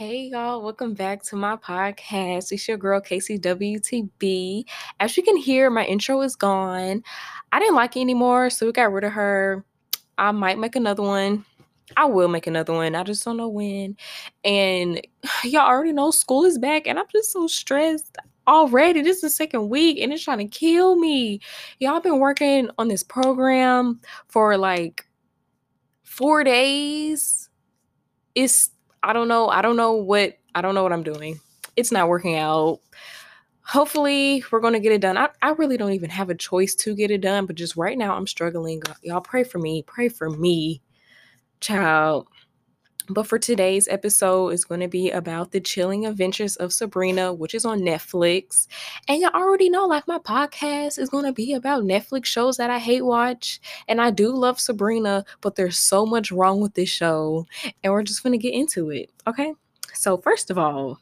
Hey y'all, welcome back to my podcast. It's your girl Casey WTB. As you can hear, my intro is gone. I didn't like it anymore, so we got rid of her. I might make another one. I will make another one. I just don't know when. And y'all already know school is back, and I'm just so stressed already. This is the second week, and it's trying to kill me. Y'all been working on this program for like four days. It's I don't know. I don't know what I don't know what I'm doing. It's not working out. Hopefully, we're going to get it done. I, I really don't even have a choice to get it done, but just right now, I'm struggling. Y'all pray for me. Pray for me, child. But for today's episode is going to be about the chilling adventures of Sabrina, which is on Netflix. And you already know, like my podcast is going to be about Netflix shows that I hate watch. And I do love Sabrina, but there's so much wrong with this show. And we're just going to get into it. Okay. So, first of all,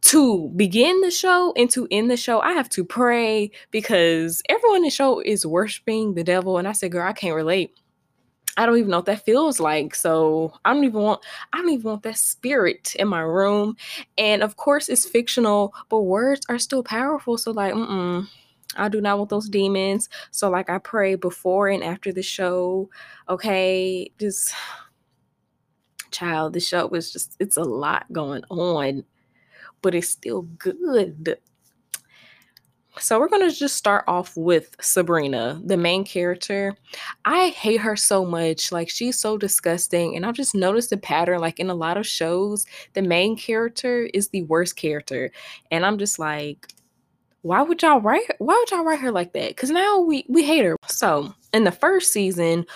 to begin the show and to end the show, I have to pray because everyone in the show is worshiping the devil. And I said, girl, I can't relate. I don't even know what that feels like. So I don't even want I don't even want that spirit in my room. And of course it's fictional, but words are still powerful. So like, mm-mm. I do not want those demons. So like I pray before and after the show. Okay, just child, the show was just it's a lot going on, but it's still good. So we're going to just start off with Sabrina, the main character. I hate her so much. Like she's so disgusting and I've just noticed a pattern like in a lot of shows, the main character is the worst character. And I'm just like why would y'all write why would y'all write her like that? Cuz now we we hate her. So, in the first season,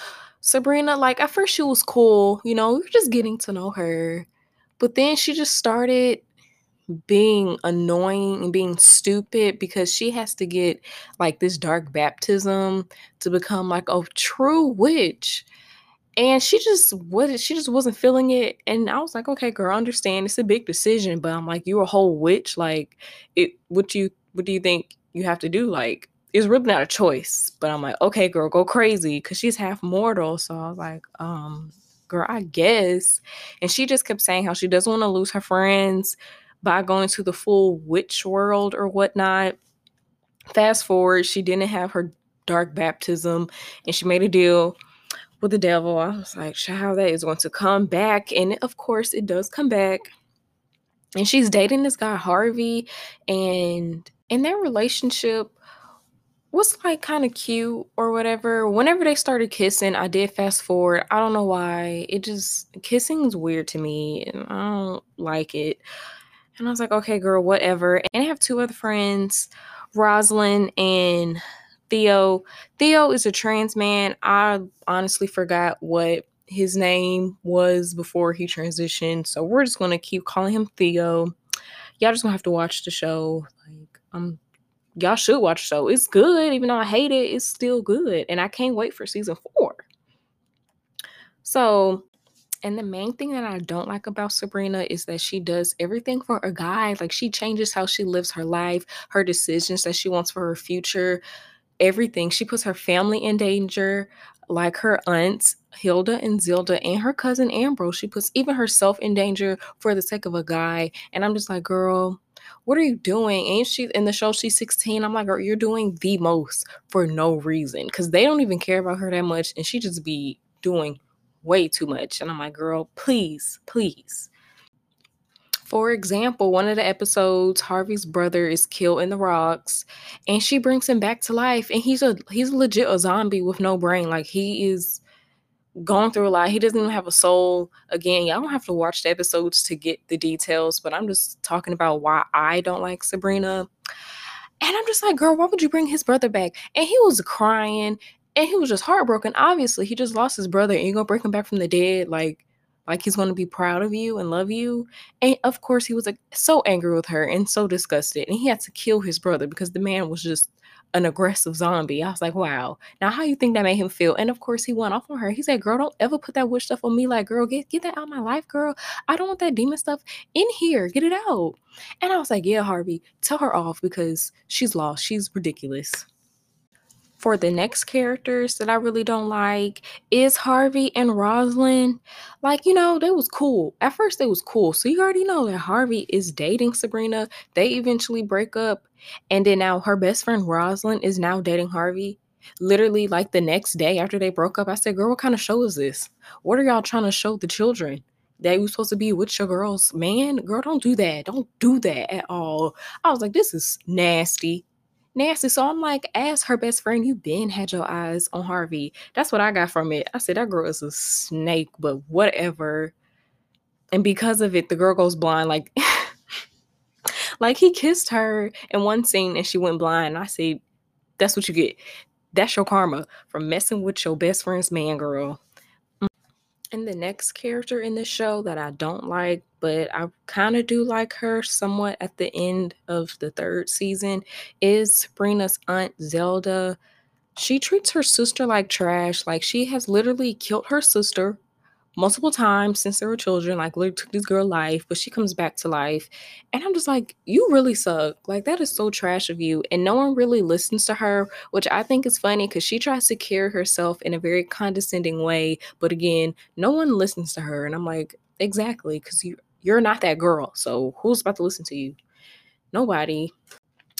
Sabrina like at first she was cool, you know, we were just getting to know her. But then she just started being annoying and being stupid because she has to get like this dark baptism to become like a true witch. And she just was she just wasn't feeling it. And i was like okay girl understand. It's a big decision but i'm like you're a whole witch? Like it what you what do you think you have to do? Like it's really not a choice. But i'm like okay girl go crazy because she's half mortal. So i was like um girl i guess. And she just kept saying how she doesn't want to lose her friends by going to the full witch world or whatnot. Fast forward, she didn't have her dark baptism and she made a deal with the devil. I was like, child, that is going to come back. And of course, it does come back. And she's dating this guy, Harvey. And in their relationship, was like kind of cute or whatever. Whenever they started kissing, I did fast forward. I don't know why. It just kissing is weird to me and I don't like it. And I was like, okay, girl, whatever. And I have two other friends, Rosalind and Theo. Theo is a trans man. I honestly forgot what his name was before he transitioned. So we're just gonna keep calling him Theo. Y'all just gonna have to watch the show. Like, um, y'all should watch the show. It's good, even though I hate it, it's still good. And I can't wait for season four. So and the main thing that I don't like about Sabrina is that she does everything for a guy. Like she changes how she lives her life, her decisions that she wants for her future, everything. She puts her family in danger, like her aunts, Hilda and Zelda, and her cousin Ambrose. She puts even herself in danger for the sake of a guy. And I'm just like, girl, what are you doing? And she in the show she's 16. I'm like, girl, you're doing the most for no reason. Cause they don't even care about her that much. And she just be doing way too much. And I'm like, girl, please, please. For example, one of the episodes, Harvey's brother is killed in the rocks, and she brings him back to life, and he's a he's legit a zombie with no brain. Like he is going through a lot. He doesn't even have a soul. Again, y'all don't have to watch the episodes to get the details, but I'm just talking about why I don't like Sabrina. And I'm just like, girl, why would you bring his brother back? And he was crying and he was just heartbroken. Obviously, he just lost his brother, and you're gonna bring him back from the dead, like like he's gonna be proud of you and love you. And of course, he was like so angry with her and so disgusted, and he had to kill his brother because the man was just an aggressive zombie. I was like, wow. Now, how you think that made him feel? And of course, he went off on her. He said, "Girl, don't ever put that witch stuff on me. Like, girl, get get that out of my life, girl. I don't want that demon stuff in here. Get it out." And I was like, "Yeah, Harvey, tell her off because she's lost. She's ridiculous." For the next characters that I really don't like is Harvey and Rosalind. Like, you know, they was cool. At first they was cool. So you already know that Harvey is dating Sabrina. They eventually break up. And then now her best friend Rosalind is now dating Harvey. Literally, like the next day after they broke up, I said, Girl, what kind of show is this? What are y'all trying to show the children? That you supposed to be with your girls, man. Girl, don't do that. Don't do that at all. I was like, this is nasty nasty. So I'm like, as her best friend, you been had your eyes on Harvey. That's what I got from it. I said that girl is a snake, but whatever. And because of it, the girl goes blind. Like, like he kissed her in one scene and she went blind. I said, that's what you get. That's your karma for messing with your best friend's man, girl. And the next character in the show that I don't like, but I kind of do like her somewhat at the end of the third season, is Sabrina's aunt Zelda. She treats her sister like trash. Like she has literally killed her sister multiple times since they were children, like literally took this girl life, but she comes back to life. And I'm just like, you really suck. Like that is so trash of you. And no one really listens to her, which I think is funny because she tries to carry herself in a very condescending way. But again, no one listens to her. And I'm like, exactly, because you you're not that girl. So who's about to listen to you? Nobody.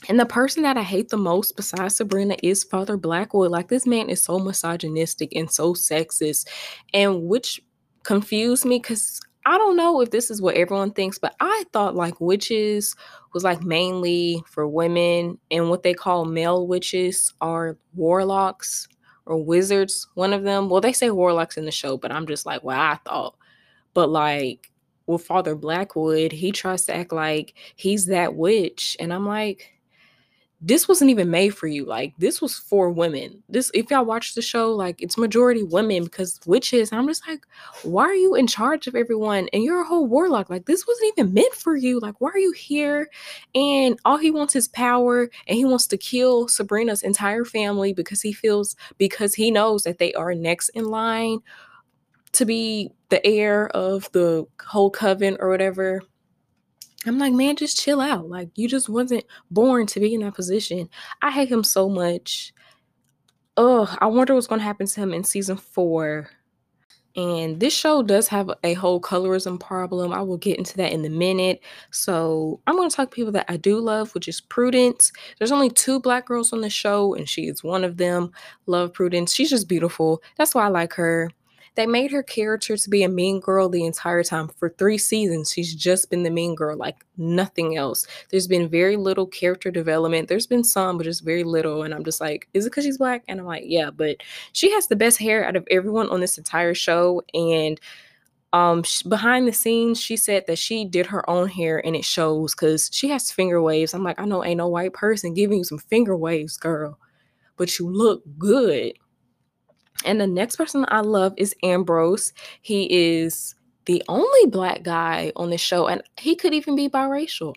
And the person that I hate the most besides Sabrina is Father Blackwood. Like this man is so misogynistic and so sexist. And which confused me because I don't know if this is what everyone thinks, but I thought like witches was like mainly for women, and what they call male witches are warlocks or wizards. One of them, well, they say warlocks in the show, but I'm just like, well, I thought. But like with Father Blackwood, he tries to act like he's that witch, and I'm like, this wasn't even made for you. Like this was for women. This if y'all watch the show, like it's majority women because witches. I'm just like, why are you in charge of everyone? And you're a whole warlock. Like this wasn't even meant for you. Like why are you here? And all he wants is power, and he wants to kill Sabrina's entire family because he feels because he knows that they are next in line to be the heir of the whole coven or whatever I'm like, man, just chill out. Like, you just wasn't born to be in that position. I hate him so much. Ugh, I wonder what's going to happen to him in season four. And this show does have a whole colorism problem. I will get into that in a minute. So I'm going to talk to people that I do love, which is Prudence. There's only two black girls on the show, and she is one of them. Love Prudence. She's just beautiful. That's why I like her. They made her character to be a mean girl the entire time. For three seasons, she's just been the mean girl, like nothing else. There's been very little character development. There's been some, but just very little. And I'm just like, is it because she's black? And I'm like, yeah, but she has the best hair out of everyone on this entire show. And um behind the scenes she said that she did her own hair and it shows because she has finger waves i'm like i know ain't no white person giving you some finger waves girl but you look good and the next person I love is Ambrose. He is the only black guy on the show, and he could even be biracial.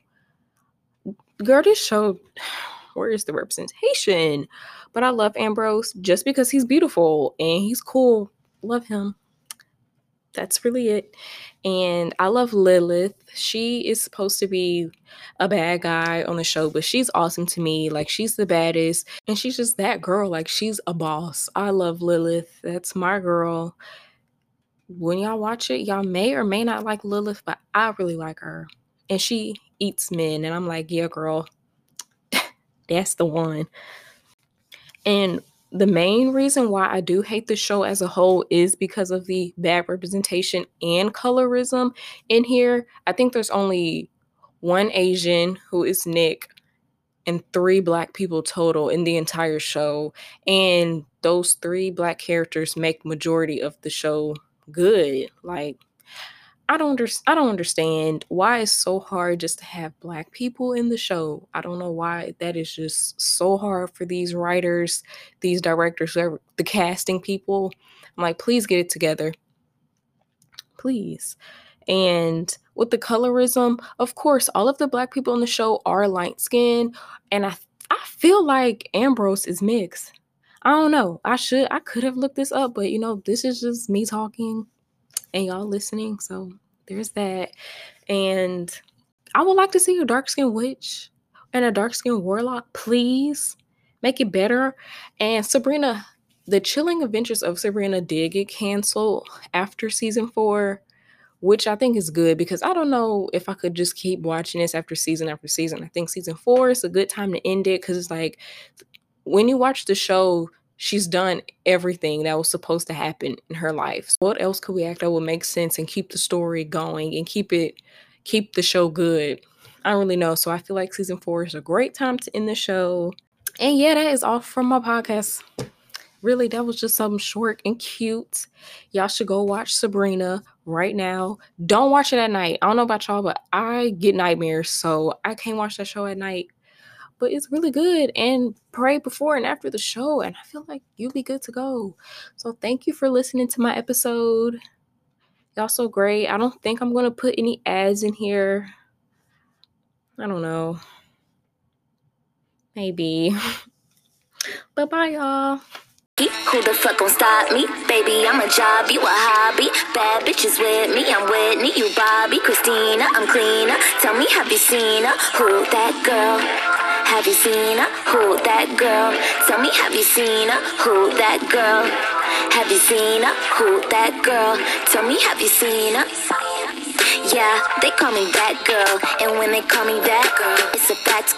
Girl, this show, where is the representation? But I love Ambrose just because he's beautiful and he's cool. Love him that's really it. And I love Lilith. She is supposed to be a bad guy on the show, but she's awesome to me. Like she's the baddest and she's just that girl. Like she's a boss. I love Lilith. That's my girl. When y'all watch it, y'all may or may not like Lilith, but I really like her. And she eats men and I'm like, "Yeah, girl. that's the one." And the main reason why I do hate the show as a whole is because of the bad representation and colorism in here. I think there's only one Asian who is Nick and three black people total in the entire show and those three black characters make majority of the show good. Like I don't under, I don't understand why it's so hard just to have black people in the show. I don't know why that is just so hard for these writers, these directors, the casting people. I'm like, please get it together. Please. And with the colorism, of course, all of the black people in the show are light skinned and I I feel like Ambrose is mixed. I don't know. I should I could have looked this up, but you know, this is just me talking and y'all listening. So there's that. And I would like to see a dark skinned witch and a dark skinned warlock, please. make it better. And Sabrina, the chilling adventures of Sabrina did get canceled after season four, which I think is good because I don't know if I could just keep watching this after season after season. I think season four is a good time to end it because it's like when you watch the show, she's done everything that was supposed to happen in her life. What else could we act that would make sense and keep the story going and keep it keep the show good? I don't really know. So I feel like season four is a great time to end the show. And yeah, that is all from my podcast. Really, that was just something short and cute. Y'all should go watch Sabrina right now. Don't watch it at night. I don't know about y'all, but I get nightmares, so I can't watch that show at night. But it's really good. And pray before and after the show, and I feel like you'll be good to go. So thank you for listening to my episode. Y'all so great. I don't think I'm gonna put any ads in here. I don't know. Maybe. but bye, y'all. Who the fuck gon' stop me? Baby, I'm a job, you a hobby. Bad bitches with me, I'm Whitney, you Bobby. Christina, I'm cleaner. Tell me, have you seen her? Who that girl? Have you seen her? Who that girl? Tell me, have you seen her? Who that girl? Have you seen her? Who that girl? Tell me, have you seen her? Yeah, they call me that girl. And when they call me that girl, it's a fact.